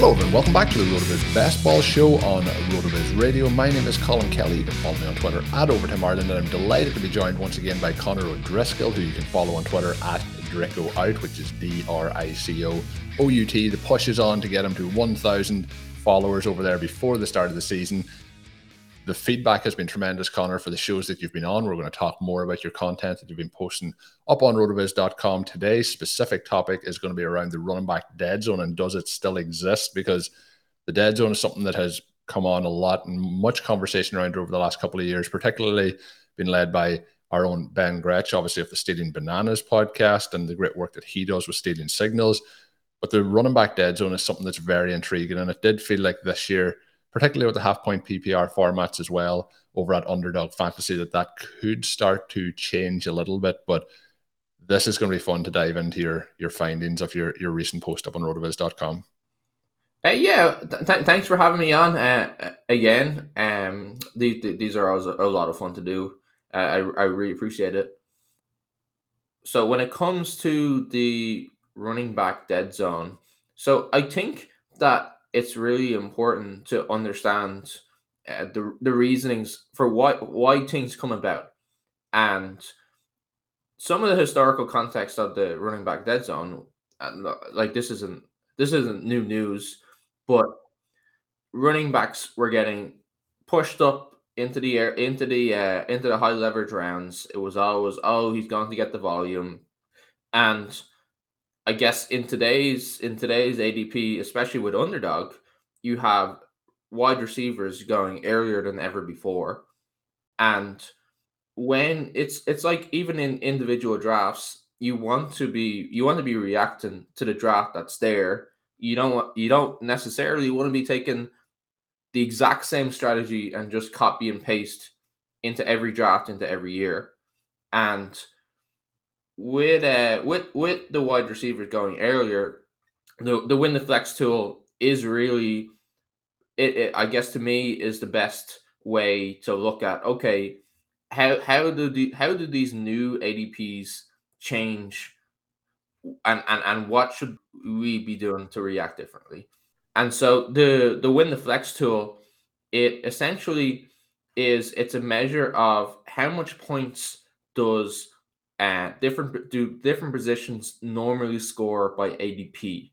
Hello everyone, welcome back to the RotoViz Best Ball Show on RotoViz Radio. My name is Colm Kelly. You can follow me on Twitter at Overtime Ireland, and I'm delighted to be joined once again by Conor O'Driscoll, who you can follow on Twitter at Drico Out, which is D R I C O O U T. The push is on to get him to 1,000 followers over there before the start of the season the feedback has been tremendous, Conor, for the shows that you've been on. We're going to talk more about your content that you've been posting up on rotoviz.com. Today's specific topic is going to be around the running back dead zone and does it still exist? Because the dead zone is something that has come on a lot and much conversation around over the last couple of years, particularly been led by our own Ben Gretch, obviously of the Stealing Bananas podcast and the great work that he does with Stealing Signals. But the running back dead zone is something that's very intriguing. And it did feel like this year – particularly with the half point PPR formats as well over at Underdog Fantasy, that that could start to change a little bit. But this is going to be fun to dive into your your findings of your your recent post up on rotoviz.com. Uh, yeah, th- thanks for having me on uh, again. Um, these these are always a, a lot of fun to do. Uh, I I really appreciate it. So when it comes to the running back dead zone, so I think that it's really important to understand uh, the the reasonings for why why things come about. And some of the historical context of the running back dead zone and uh, like this isn't this isn't new news but running backs were getting pushed up into the air into the uh, into the high leverage rounds. It was always oh he's going to get the volume. And I guess in today's in today's ADP, especially with underdog, you have wide receivers going earlier than ever before. And when it's it's like even in individual drafts, you want to be you want to be reacting to the draft that's there. You don't you don't necessarily want to be taking the exact same strategy and just copy and paste into every draft into every year. And with uh with with the wide receivers going earlier, the the win the flex tool is really it, it I guess to me is the best way to look at okay how how do the how do these new ADPs change? And and and what should we be doing to react differently? And so the the win the flex tool it essentially is it's a measure of how much points does uh, different do different positions normally score by ADP,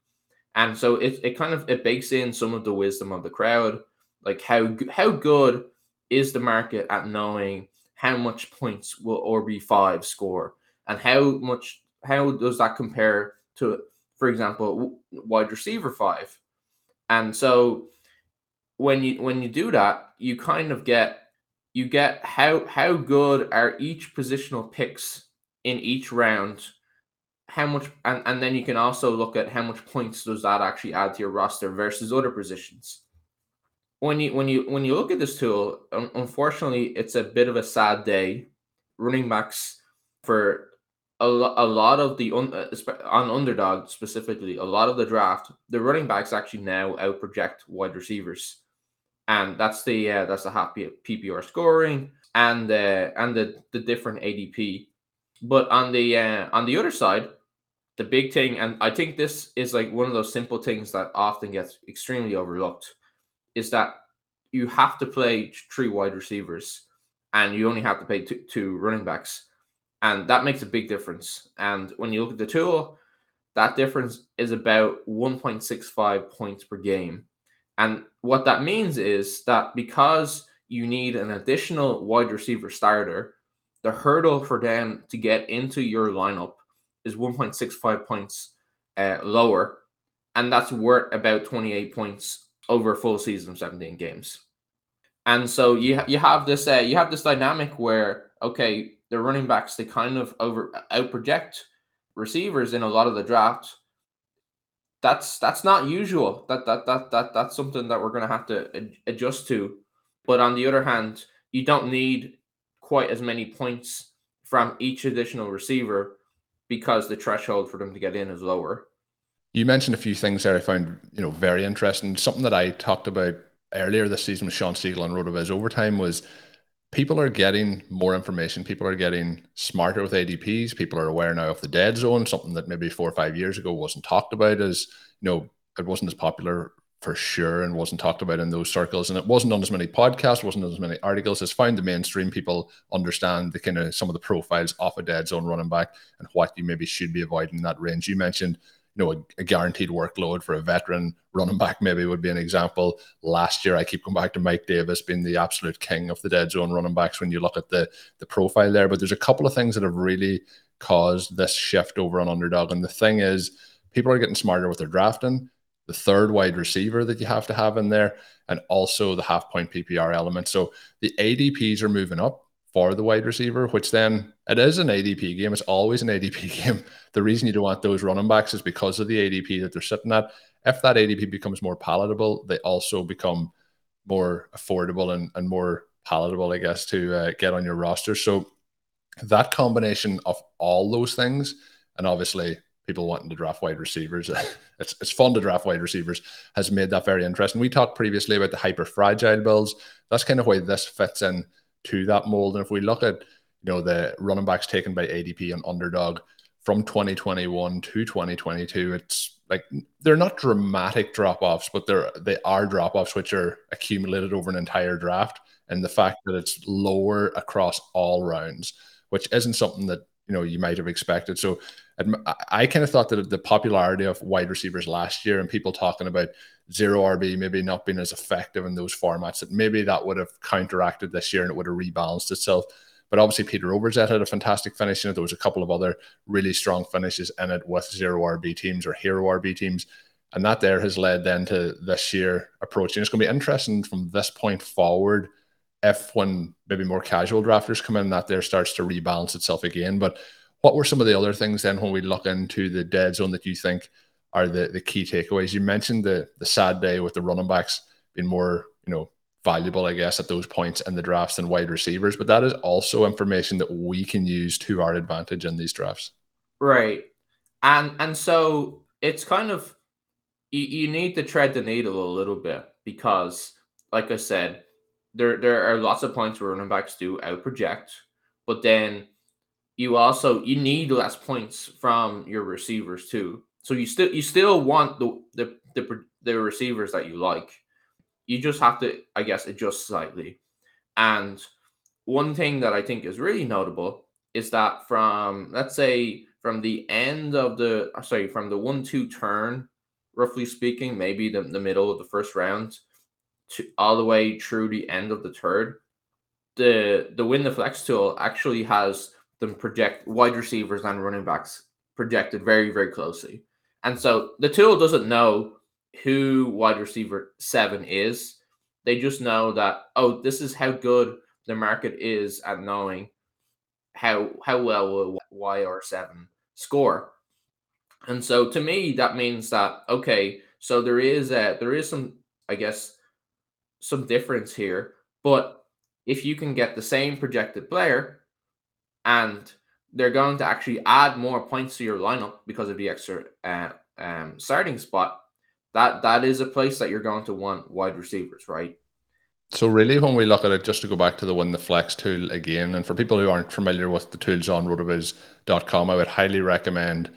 and so it, it kind of it bakes in some of the wisdom of the crowd, like how how good is the market at knowing how much points will RB five score, and how much how does that compare to, for example, wide receiver five, and so when you when you do that, you kind of get you get how how good are each positional picks in each round how much and, and then you can also look at how much points does that actually add to your roster versus other positions. When you when you when you look at this tool unfortunately it's a bit of a sad day. Running backs for a, lo- a lot of the un, uh, on underdog specifically a lot of the draft the running backs actually now outproject wide receivers. And that's the uh, that's the happy ppr scoring and uh, and the the different adp but on the uh, on the other side, the big thing, and I think this is like one of those simple things that often gets extremely overlooked, is that you have to play three wide receivers and you only have to pay two, two running backs. And that makes a big difference. And when you look at the tool, that difference is about 1.65 points per game. And what that means is that because you need an additional wide receiver starter, the hurdle for them to get into your lineup is 1.65 points uh, lower. And that's worth about 28 points over a full season of 17 games. And so you you have this uh, you have this dynamic where okay the running backs they kind of over out project receivers in a lot of the draft. That's that's not usual. That that that that that's something that we're going to have to adjust to. But on the other hand, you don't need quite as many points from each additional receiver because the threshold for them to get in is lower. You mentioned a few things there I found, you know, very interesting. Something that I talked about earlier this season with Shawn Siegele on RotoViz overtime was people are getting more information. People are getting smarter with ADPs. People are aware now of the dead zone, something that maybe four or five years ago wasn't talked about as, you know, it wasn't as popular for sure and wasn't talked about in those circles. And it wasn't on as many podcasts, wasn't on as many articles. It's found the mainstream people understand the kind of some of the profiles off a dead zone running back and what you maybe should be avoiding in that range. You mentioned you know, a, a, guaranteed workload for a veteran running back maybe would be an example. Last year, I keep going back to Mike Davis being the absolute king of the dead zone running backs when you look at the the profile there. But there's a couple of things that have really caused this shift over on underdog. And the thing is, people are getting smarter with their drafting. The third wide receiver that you have to have in there, and also the half point PPR element. So the ADPs are moving up for the wide receiver, which then it is an ADP game. It's always an ADP game. The reason you don't want those running backs is because of the ADP that they're sitting at. If that ADP becomes more palatable, they also become more affordable and, and more palatable, I guess, to uh, get on your roster. So that combination of all those things, and obviously people wanting to draft wide receivers, it's, it's fun to draft wide receivers, has made that very interesting. We talked previously about the hyper fragile builds. That's kind of why this fits in to that mold. And if we look at you know the running backs taken by ADP and underdog from 2021 to 2022, it's like they're not dramatic drop offs, but they're they are drop offs which are accumulated over an entire draft. And the fact that it's lower across all rounds, which isn't something that you know you might have expected. So I kind of thought that the popularity of wide receivers last year and people talking about zero RB maybe not being as effective in those formats that maybe that would have counteracted this year and it would have rebalanced itself. But obviously, Peter Overzet had a fantastic finish in it. There was a couple of other really strong finishes in it with zero RB teams or hero RB teams. And that there has led then to this year approaching. It's going to be interesting from this point forward if when maybe more casual drafters come in, that there starts to rebalance itself again. But what were some of the other things then when we look into the dead zone that you think – are the, the key takeaways. You mentioned the the sad day with the running backs being more, you know, valuable, I guess, at those points in the drafts than wide receivers, but that is also information that we can use to our advantage in these drafts. Right. And and so it's kind of you, you need to tread the needle a little bit because like I said, there there are lots of points where running backs do out project, but then you also you need less points from your receivers too. So you still you still want the the the, the receivers that you like. You just have to, I guess, adjust slightly. And one thing that I think is really notable is that from let's say from the end of the sorry from the one two turn, roughly speaking, maybe the, the middle of the first round, to all the way through the end of the third, the the win the flex tool actually has them project wide receivers and running backs projected very very closely. And so the tool doesn't know who wide receiver seven is. They just know that, oh, this is how good the market is at knowing how how well will WR7 score. And so to me, that means that okay, so there is a there is some, I guess, some difference here. But if you can get the same projected player and they're going to actually add more points to your lineup because of the extra uh, um, starting spot, that that is a place that you're going to want wide receivers, right? So really, when we look at it, just to go back to the win the flex tool again, and for people who aren't familiar with the tools on rotoviz.com, I would highly recommend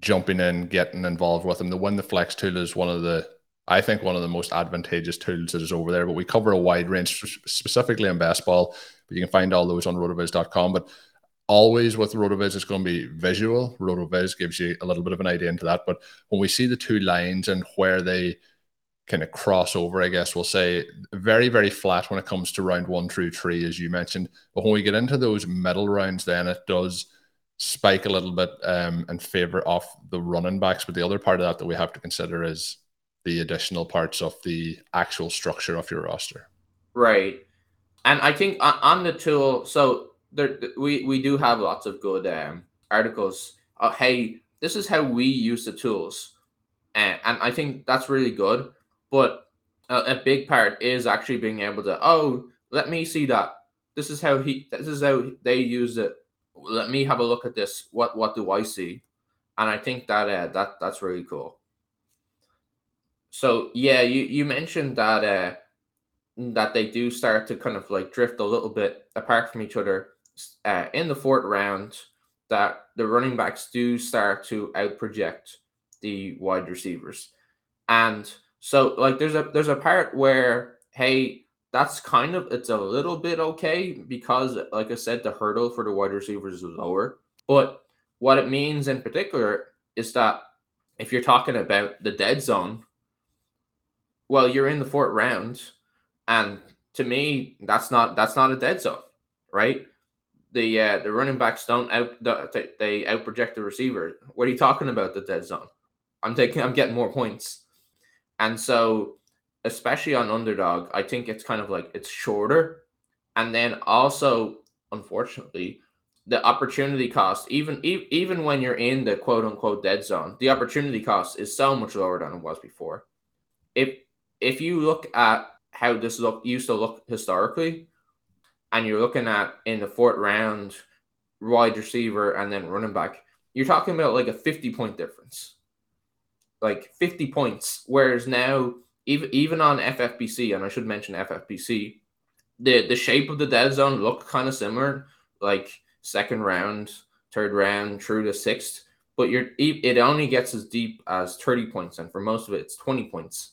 jumping in, getting involved with them. The win the flex tool is one of the I think one of the most advantageous tools that is over there. But we cover a wide range, specifically in best ball. But you can find all those on rotoviz.com. But always with rotoviz, it's going to be visual. Rotoviz gives you a little bit of an idea into that. But when we see the two lines and where they kind of cross over, I guess we'll say very, very flat when it comes to round one through three, as you mentioned. But when we get into those middle rounds, then it does spike a little bit um, in favor of the running backs. But the other part of that that we have to consider is the additional parts of the actual structure of your roster. Right. And I think on the tool, so there we, we do have lots of good um, articles. Uh, hey, this is how we use the tools. And, and I think that's really good. But a, a big part is actually being able to, oh, let me see that. This is how he this is how they use it. Let me have a look at this. What what do I see? And I think that uh, that that's really cool. So yeah, you you mentioned that uh, that they do start to kind of like drift a little bit apart from each other uh, in the fourth round. That the running backs do start to outproject the wide receivers, and so like there's a there's a part where hey that's kind of it's a little bit okay because like I said the hurdle for the wide receivers is lower, but what it means in particular is that if you're talking about the dead zone well, you're in the fourth round, and to me, that's not that's not a dead zone, right? The uh, the running backs don't out the, they out project the receiver. What are you talking about? The dead zone? I'm taking I'm getting more points, and so especially on underdog, I think it's kind of like it's shorter, and then also unfortunately the opportunity cost even even when you're in the quote unquote dead zone the opportunity cost is so much lower than it was before if if you look at how this look used to look historically, and you're looking at in the fourth round, wide receiver and then running back, you're talking about like a 50 point difference. Like 50 points. Whereas now, even even on FFPC, and I should mention FFPC, the the shape of the dead zone look kind of similar, like second round, third round, through to sixth. But you're it only gets as deep as 30 points, and for most of it, it's 20 points.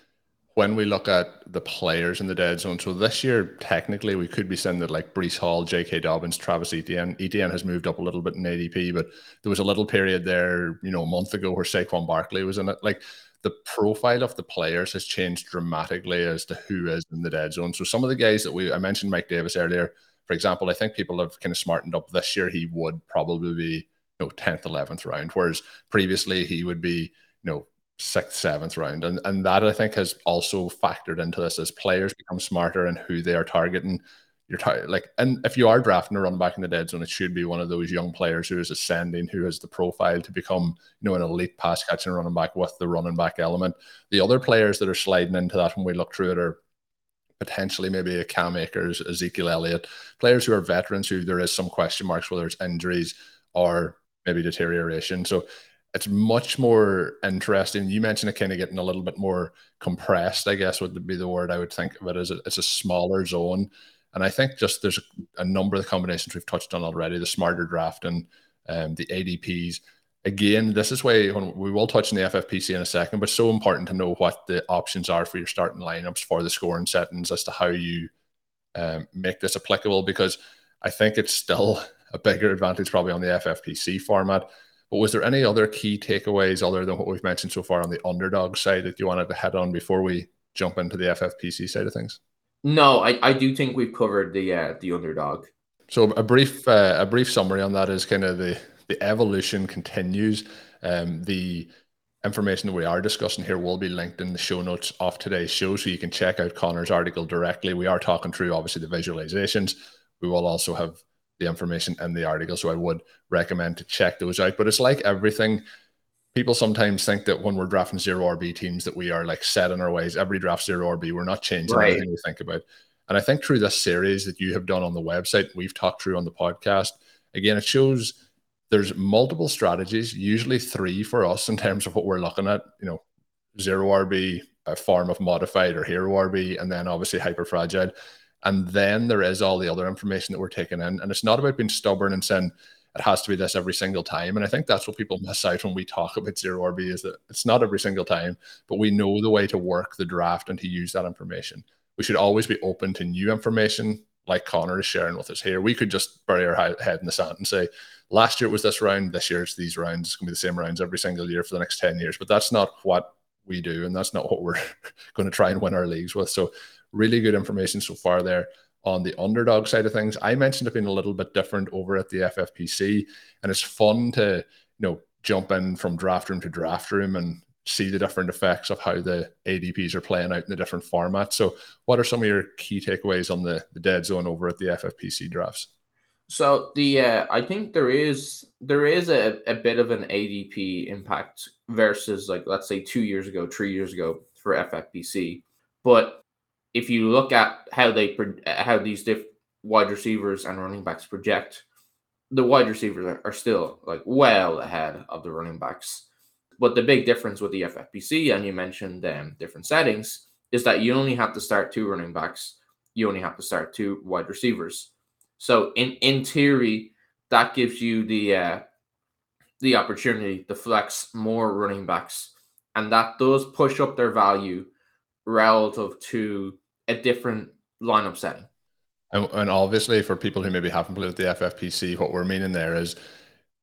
when we look at the players in the dead zone, so this year technically we could be saying that like Breece Hall, J.K. Dobbins, Travis Etienne. Etienne has moved up a little bit in ADP, but there was a little period there, you know, a month ago where Saquon Barkley was in it. Like the profile of the players has changed dramatically as to who is in the dead zone. So some of the guys that we I mentioned Mike Davis earlier, for example, I think people have kind of smartened up this year. He would probably be you know tenth, eleventh round, whereas previously he would be you know sixth, seventh round. And and that I think has also factored into this as players become smarter and who they are targeting. you're tired. Like, and if you are drafting a run back in the dead zone, it should be one of those young players who is ascending, who has the profile to become, you know, an elite pass catching running back with the running back element. The other players that are sliding into that when we look through it are potentially maybe a Cam Akers, Ezekiel Elliott, players who are veterans who there is some question marks, whether it's injuries or maybe deterioration. So it's much more interesting. You mentioned it kind of getting a little bit more compressed, I guess would be the word I would think of it as a, it's a smaller zone. And I think just there's a, a number of the combinations we've touched on already, the smarter drafting, um, the ADPs. Again, this is why we will touch on the FFPC in a second, but so important to know what the options are for your starting lineups for the scoring settings as to how you um, make this applicable because I think it's still a bigger advantage probably on the FFPC format. But was there any other key takeaways other than what we've mentioned so far on the underdog side that you wanted to head on before we jump into the FFPC side of things? No, I, I do think we've covered the uh, the underdog. So a brief uh, a brief summary on that is kind of the the evolution continues. Um, the information that we are discussing here will be linked in the show notes of today's show, so you can check out Conor's article directly. We are talking through obviously the visualizations. We will also have the information in the article, so I would recommend to check those out. But it's like everything people sometimes think that when we're drafting zero RB teams that we are like set in our ways. Every draft zero RB, we're not changing right. anything we think about. And I think through this series that you have done on the website, we've talked through on the podcast, again, it shows there's multiple strategies, usually three for us in terms of what we're looking at. You know, zero RB, a form of modified or hero RB, and then obviously hyper fragile. And then there is all the other information that we're taking in. And it's not about being stubborn and saying, it has to be this every single time. And I think that's what people miss out when we talk about zero RB is that it's not every single time, but we know the way to work the draft and to use that information. We should always be open to new information like Conor is sharing with us here. We could just bury our head in the sand and say, last year it was this round, this year it's these rounds. It's going to be the same rounds every single year for the next 10 years. But that's not what we do. And that's not what we're going to try and win our leagues with. So, really good information so far there on the underdog side of things. I mentioned it being a little bit different over at the FFPC, and it's fun to you know jump in from draft room to draft room and see the different effects of how the ADPs are playing out in the different formats. So, what are some of your key takeaways on the, the dead zone over at the FFPC drafts? So the uh, I think there is there is a, a bit of an ADP impact versus like let's say two years ago, three years ago for FFPC, but if you look at how they how these diff, wide receivers and running backs project, the wide receivers are, still like well ahead of the running backs. But the big difference with the FFPC, and you mentioned um, different settings, is that you only have to start two running backs. You only have to start two wide receivers. So in in theory, that gives you the uh, the opportunity to flex more running backs, and that does push up their value relative to a different lineup setting. And, and obviously, for people who maybe haven't played with the FFPC, what we're meaning there is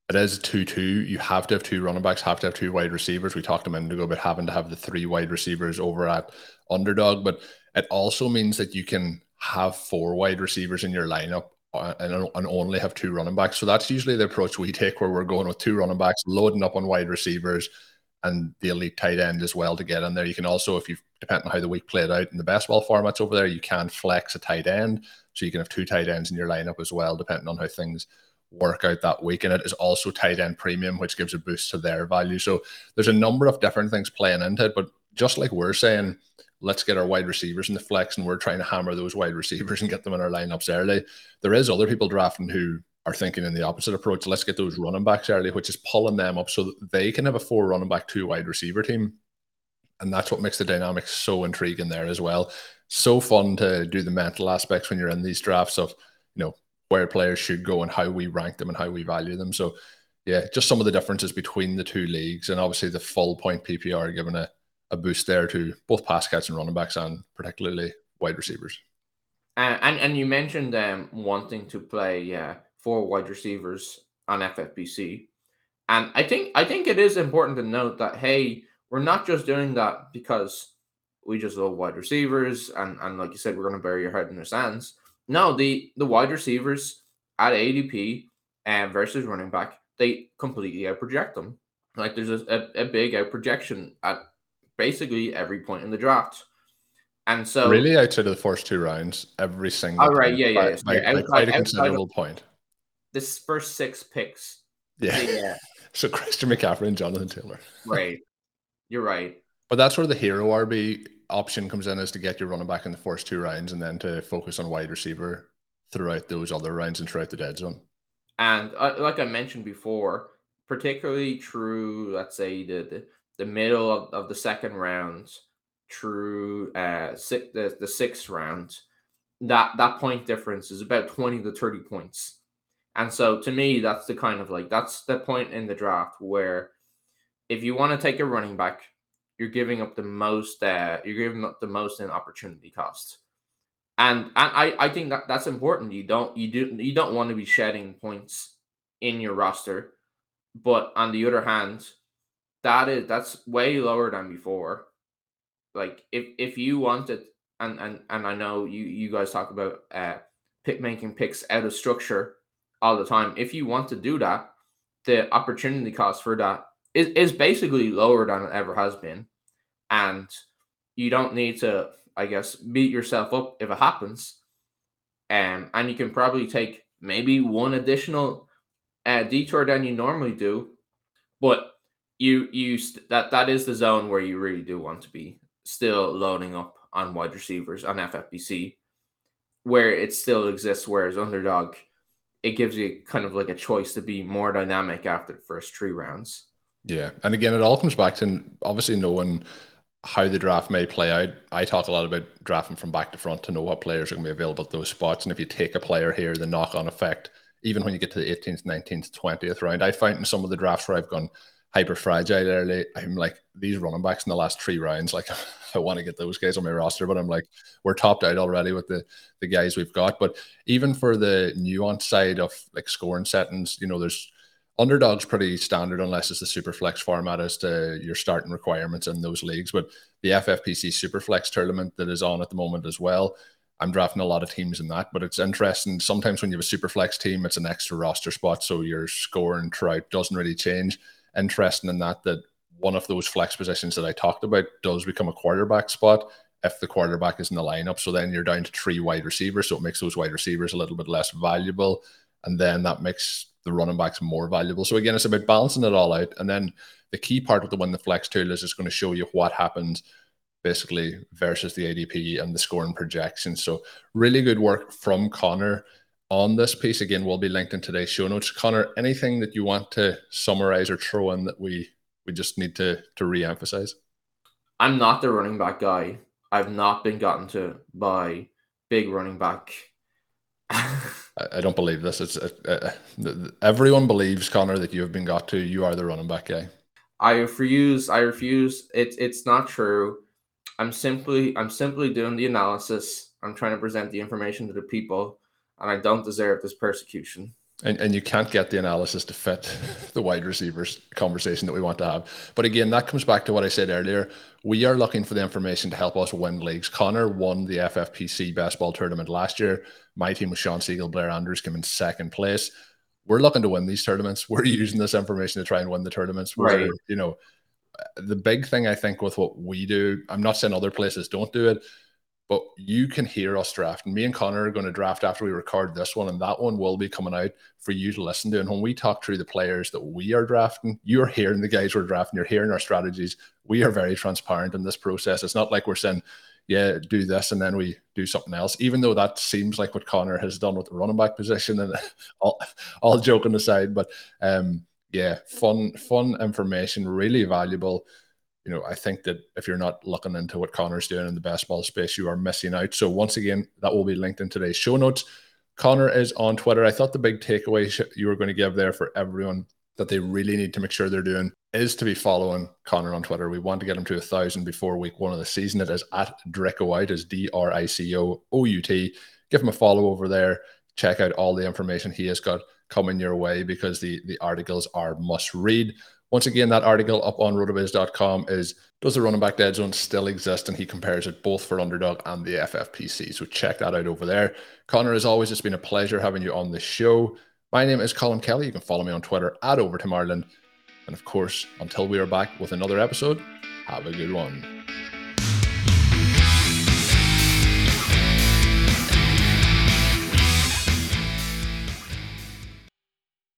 it is 2 2. You have to have two running backs, have to have two wide receivers. We talked a minute ago about having to have the three wide receivers over at underdog, but it also means that you can have four wide receivers in your lineup uh, and, and only have two running backs. So that's usually the approach we take where we're going with two running backs, loading up on wide receivers and the elite tight end as well to get in there. You can also, if you depending on how the week played out in the best ball formats over there, you can flex a tight end. So you can have two tight ends in your lineup as well, depending on how things work out that week. And it is also tight end premium, which gives a boost to their value. So there's a number of different things playing into it. But just like we're saying, let's get our wide receivers in the flex, and we're trying to hammer those wide receivers and get them in our lineups early. There is other people drafting who are thinking in the opposite approach. Let's get those running backs early, which is pulling them up so that they can have a four running back, two wide receiver team and that's what makes the dynamics so intriguing there as well. So fun to do the mental aspects when you're in these drafts of you know where players should go and how we rank them and how we value them. So yeah, just some of the differences between the two leagues, and obviously the full point PPR giving a, a boost there to both pass catch and running backs, and particularly wide receivers. Uh, and and you mentioned um, wanting to play yeah four wide receivers on FFPC, and I think I think it is important to note that hey we're not just doing that because we just love wide receivers and, and like you said, we're going to bury your head in the sands. No, the the wide receivers at ADP and eh, versus running back, they completely out project them. Like there's a, a, a big out projection at basically every point in the draft. And so, really, outside of the first two rounds, every single. Oh, right, yeah, yeah, by, yeah. by, Outside- quite a considerable of- point. This first six picks, Yeah. yeah, So Christian McCaffrey and Jonathan Taylor. right. You're right. But that's where the hero RB option comes in is to get your running back in the first two rounds and then to focus on wide receiver throughout those other rounds and throughout the dead zone. And uh, like I mentioned before, particularly true, let's say the the, the middle of, of the second rounds through uh six, the, the sixth round, that that point difference is about 20 to 30 points. And so to me, that's the kind of like that's the point in the draft where if you want to take a running back, you're giving up the most uh you're giving up the most in opportunity cost. And and I, I think that that's important. You don't you do you don't want to be shedding points in your roster. But on the other hand, that is that's way lower than before. Like if if you wanted and and and I know you you guys talk about uh pick making picks out of structure all the time. If you want to do that, the opportunity cost for that is, is basically lower than it ever has been. And you don't need to, I guess, beat yourself up if it happens. Um, and you can probably take maybe one additional uh, detour than you normally do, but you you st- that that is the zone where you really do want to be still loading up on wide receivers on FFPC, where it still exists. Whereas underdog, it gives you kind of like a choice to be more dynamic after the first three rounds. Yeah. And again, it all comes back to obviously knowing how the draft may play out. I talk a lot about drafting from back to front to know what players are going to be available at those spots. And if you take a player here, the knock on effect, even when you get to the 18th, 19th, 20th round, I find in some of the drafts where I've gone hyper fragile early, I'm like, these running backs in the last three rounds, like, I want to get those guys on my roster, but I'm like, we're topped out already with the the guys we've got. But even for the nuance side of like scoring settings, you know, there's underdog's pretty standard unless it's the super flex format as to your starting requirements in those leagues. But the FFPC super flex tournament that is on at the moment as well. I'm drafting a lot of teams in that, but it's interesting. Sometimes when you have a super flex team, it's an extra roster spot, so your scoring throughout doesn't really change. Interesting in that that one of those flex positions that I talked about does become a quarterback spot if the quarterback is in the lineup. So then you're down to three wide receivers, so it makes those wide receivers a little bit less valuable, and then that makes the running backs more valuable. So again, it's about balancing it all out. And then the key part of the win the flex tool is it's going to show you what happens basically versus the ADP and the scoring projections. So really good work from Conor on this piece. Again, will be linked in today's show notes. Conor, anything that you want to summarize or throw in that we we just need to to re-emphasize? I'm not the running back guy. I've not been gotten to by big running back. I, don't believe this. It's uh, uh, everyone believes Conor that you have been got to. You are the running back guy. I refuse. I refuse. It's it's not true. I'm simply I'm simply doing the analysis. I'm trying to present the information to the people, and I don't deserve this persecution. And, and you can't get the analysis to fit the wide receivers conversation that we want to have. But again, that comes back to what I said earlier. We are looking for the information to help us win leagues. Conor won the FFPC basketball tournament last year. My team was Shawn Siegele, Blair Andrews came in second place. We're looking to win these tournaments. We're using this information to try and win the tournaments. Right. you know, the big thing I think with what we do, I'm not saying other places don't do it, but you can hear us drafting. Me and Conor are going to draft after we record this one, and that one will be coming out for you to listen to. And when we talk through the players that we are drafting, you're hearing the guys we're drafting, you're hearing our strategies. We are very transparent in this process. It's not like we're saying, yeah, do this, and then we do something else, even though that seems like what Conor has done with the running back position. And all, all joking aside, but um, yeah, fun, fun information, really valuable you know, I think that if you're not looking into what Conor's doing in the basketball space, you are missing out. So once again, that will be linked in today's show notes. Conor is on Twitter. I thought the big takeaway you were going to give there for everyone that they really need to make sure they're doing is to be following Conor on Twitter. We want to get him to a thousand before week one of the season. It is at Drico Out, is D R I C O O U T. Give him a follow over there. Check out all the information he has got coming your way because the the articles are must read. Once again, that article up on rotoviz.com is Does the running back dead zone still exist? And he compares it both for underdog and the FFPC. So check that out over there. Conor, as always, it's been a pleasure having you on the show. My name is Colm Kelly. You can follow me on Twitter at Overtime Ireland. And of course, until we are back with another episode, have a good one.